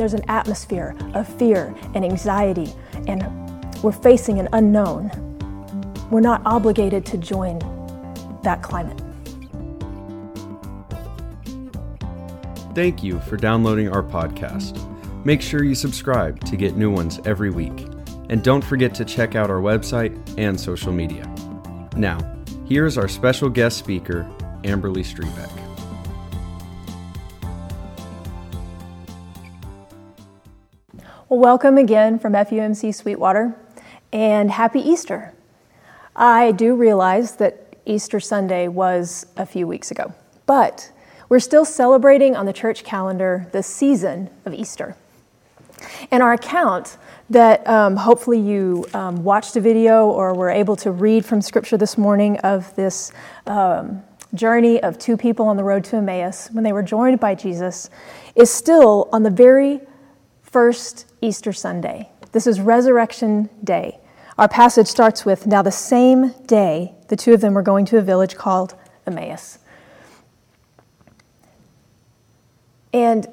there's an atmosphere of fear and anxiety and we're facing an unknown, we're not obligated to join that climate. Thank you for downloading our podcast. Make sure you subscribe to get new ones every week. And don't forget to check out our website and social media. Now, here's our special guest speaker, Amberly Strebeck. Well, welcome again from FUMC Sweetwater and happy Easter. I do realize that Easter Sunday was a few weeks ago, but we're still celebrating on the church calendar the season of Easter. And our account that um, hopefully you um, watched a video or were able to read from scripture this morning of this um, journey of two people on the road to Emmaus when they were joined by Jesus is still on the very first Easter Sunday. This is Resurrection Day. Our passage starts with Now, the same day, the two of them were going to a village called Emmaus. And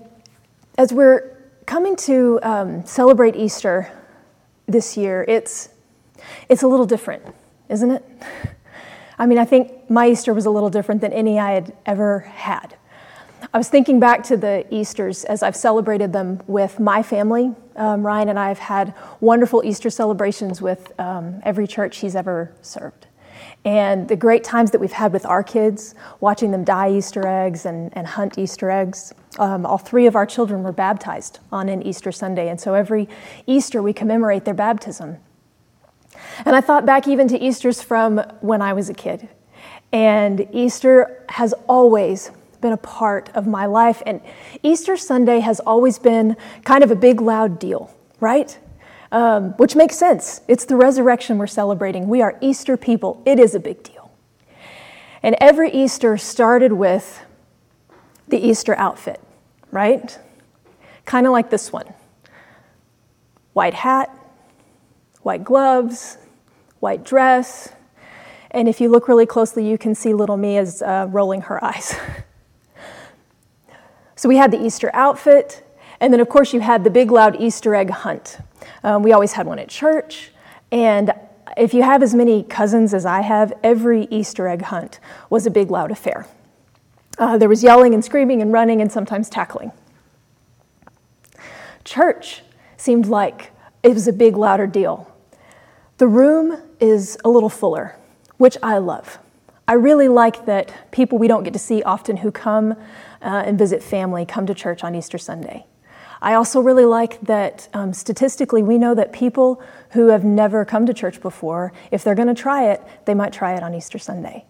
as we're coming to um, celebrate Easter this year, it's, it's a little different, isn't it? I mean, I think my Easter was a little different than any I had ever had. I was thinking back to the Easters as I've celebrated them with my family. Um, Ryan and I have had wonderful Easter celebrations with um, every church he's ever served. And the great times that we've had with our kids, watching them dye Easter eggs and, and hunt Easter eggs. Um, all three of our children were baptized on an Easter Sunday, and so every Easter we commemorate their baptism. And I thought back even to Easters from when I was a kid. And Easter has always been a part of my life. And Easter Sunday has always been kind of a big, loud deal, right? Um, which makes sense. It's the resurrection we're celebrating. We are Easter people. It is a big deal. And every Easter started with the Easter outfit, right? Kind of like this one white hat, white gloves, white dress. And if you look really closely, you can see little me is uh, rolling her eyes. So we had the Easter outfit, and then, of course, you had the big, loud Easter egg hunt. Um, we always had one at church, and if you have as many cousins as I have, every Easter egg hunt was a big, loud affair. Uh, there was yelling and screaming and running and sometimes tackling. Church seemed like it was a big, louder deal. The room is a little fuller, which I love. I really like that people we don't get to see often who come uh, and visit family come to church on Easter Sunday. I also really like that um, statistically, we know that people who have never come to church before, if they're going to try it, they might try it on Easter Sunday.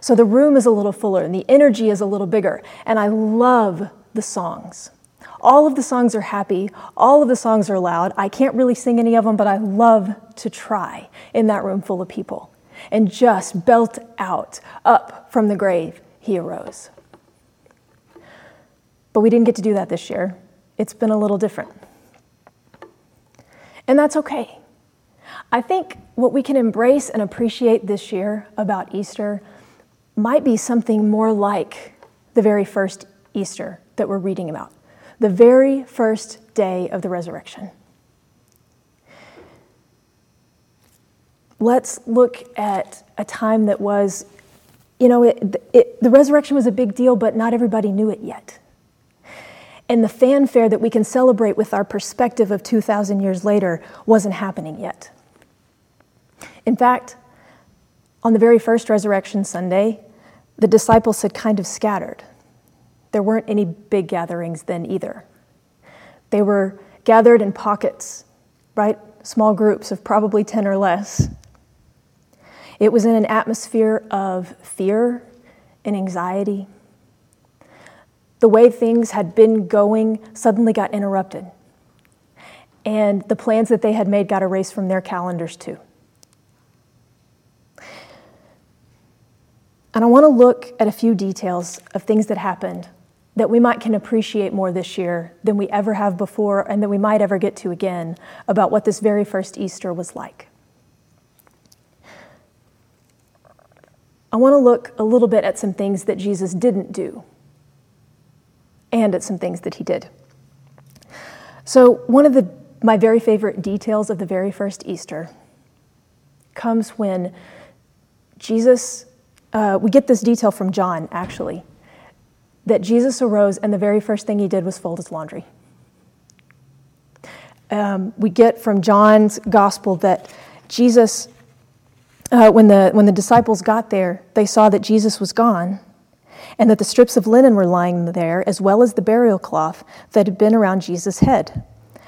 So the room is a little fuller and the energy is a little bigger. And I love the songs. All of the songs are happy, all of the songs are loud. I can't really sing any of them, but I love to try in that room full of people and just belt out, up from the grave, he arose. But we didn't get to do that this year. It's been a little different. And that's okay. I think what we can embrace and appreciate this year about Easter might be something more like the very first Easter that we're reading about, the very first day of the resurrection. Let's look at a time that was, you know, it, it, the resurrection was a big deal, but not everybody knew it yet and the fanfare that we can celebrate with our perspective of 2,000 years later wasn't happening yet. In fact, on the very first Resurrection Sunday, the disciples had kind of scattered. There weren't any big gatherings then either. They were gathered in pockets, right? Small groups of probably 10 or less. It was in an atmosphere of fear and anxiety the way things had been going suddenly got interrupted. And the plans that they had made got erased from their calendars too. And I want to look at a few details of things that happened that we might can appreciate more this year than we ever have before and that we might ever get to again about what this very first Easter was like. I want to look a little bit at some things that Jesus didn't do and at some things that he did. So, one of the, my very favorite details of the very first Easter comes when Jesus, uh, we get this detail from John actually, that Jesus arose and the very first thing he did was fold his laundry. Um, we get from John's gospel that Jesus, uh, when, the, when the disciples got there, they saw that Jesus was gone and that the strips of linen were lying there, as well as the burial cloth that had been around Jesus' head.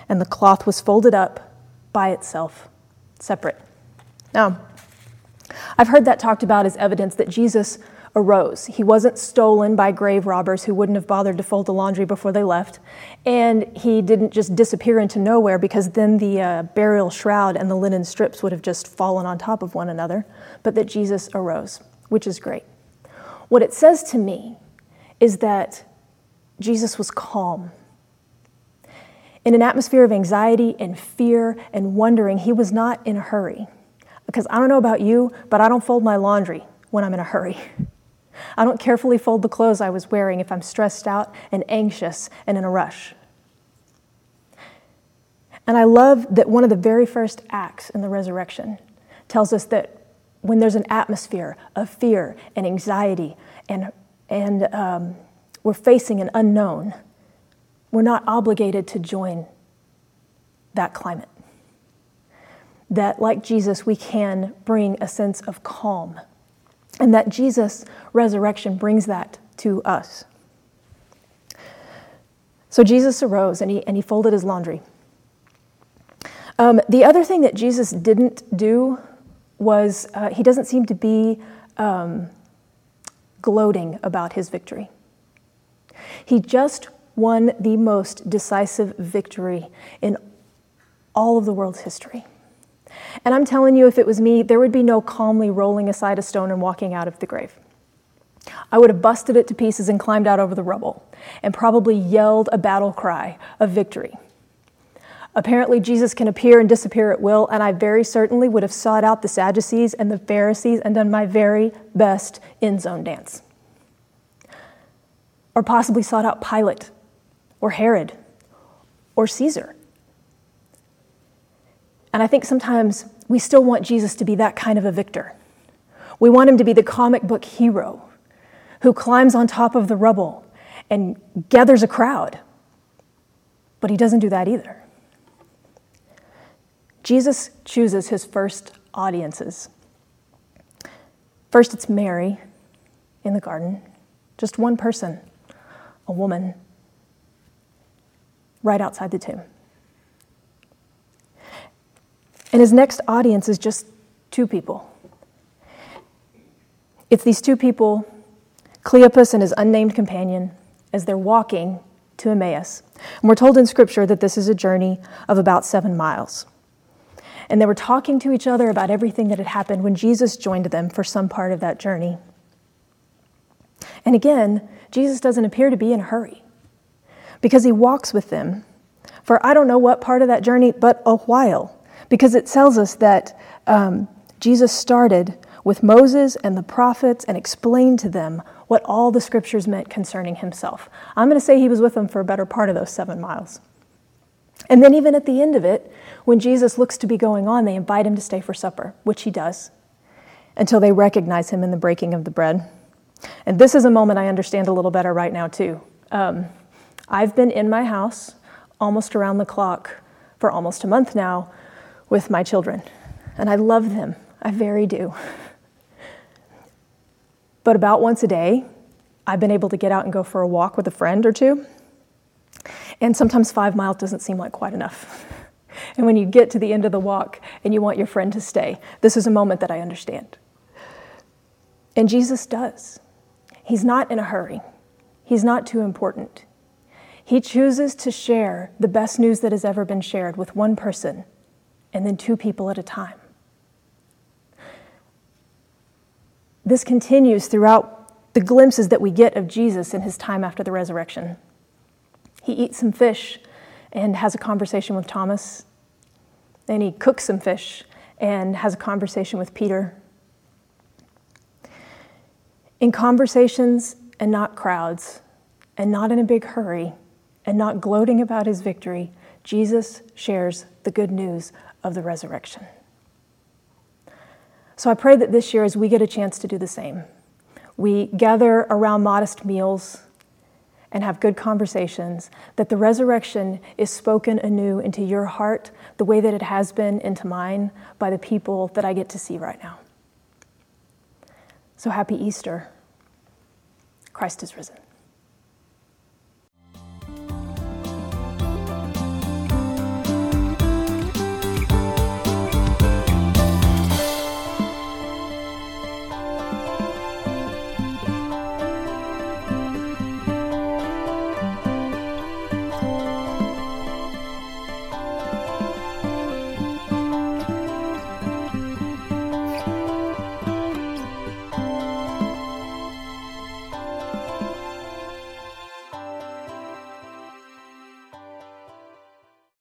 And the cloth was folded up by itself, separate. Now, I've heard that talked about as evidence that Jesus arose. He wasn't stolen by grave robbers who wouldn't have bothered to fold the laundry before they left. And he didn't just disappear into nowhere because then the uh, burial shroud and the linen strips would have just fallen on top of one another, but that Jesus arose, which is great. What it says to me is that Jesus was calm. In an atmosphere of anxiety and fear and wondering, he was not in a hurry. Because I don't know about you, but I don't fold my laundry when I'm in a hurry. I don't carefully fold the clothes I was wearing if I'm stressed out and anxious and in a rush. And I love that one of the very first acts in the resurrection tells us that when there's an atmosphere of fear and anxiety and, and um, we're facing an unknown, we're not obligated to join that climate. That, like Jesus, we can bring a sense of calm, and that Jesus' resurrection brings that to us. So Jesus arose and he, and he folded his laundry. Um, the other thing that Jesus didn't do was uh, he doesn't seem to be um, gloating about his victory. He just won the most decisive victory in all of the world's history. And I'm telling you, if it was me, there would be no calmly rolling aside a stone and walking out of the grave. I would have busted it to pieces and climbed out over the rubble and probably yelled a battle cry of victory. Apparently, Jesus can appear and disappear at will, and I very certainly would have sought out the Sadducees and the Pharisees and done my very best in zone dance. Or possibly sought out Pilate or Herod or Caesar. And I think sometimes we still want Jesus to be that kind of a victor. We want him to be the comic book hero who climbs on top of the rubble and gathers a crowd. But he doesn't do that either. Jesus chooses his first audiences. First, it's Mary in the garden, just one person, a woman, right outside the tomb. And his next audience is just two people. It's these two people, Cleopas and his unnamed companion, as they're walking to Emmaus. And we're told in Scripture that this is a journey of about seven miles and they were talking to each other about everything that had happened when Jesus joined them for some part of that journey. And again, Jesus doesn't appear to be in a hurry because he walks with them for I don't know what part of that journey, but a while, because it tells us that um, Jesus started with Moses and the prophets and explained to them what all the scriptures meant concerning himself. I'm going to say he was with them for a better part of those seven miles. And then, even at the end of it, when Jesus looks to be going on, they invite him to stay for supper, which he does, until they recognize him in the breaking of the bread. And this is a moment I understand a little better right now, too. Um, I've been in my house almost around the clock for almost a month now with my children, and I love them. I very do. But about once a day, I've been able to get out and go for a walk with a friend or two. And sometimes five miles doesn't seem like quite enough. And when you get to the end of the walk and you want your friend to stay, this is a moment that I understand. And Jesus does. He's not in a hurry, He's not too important. He chooses to share the best news that has ever been shared with one person and then two people at a time. This continues throughout the glimpses that we get of Jesus in his time after the resurrection. He eats some fish and has a conversation with Thomas. Then he cooks some fish and has a conversation with Peter. In conversations and not crowds, and not in a big hurry, and not gloating about his victory, Jesus shares the good news of the resurrection. So I pray that this year, as we get a chance to do the same, we gather around modest meals and have good conversations, that the resurrection is spoken anew into your heart the way that it has been into mine by the people that I get to see right now. So happy Easter. Christ is risen.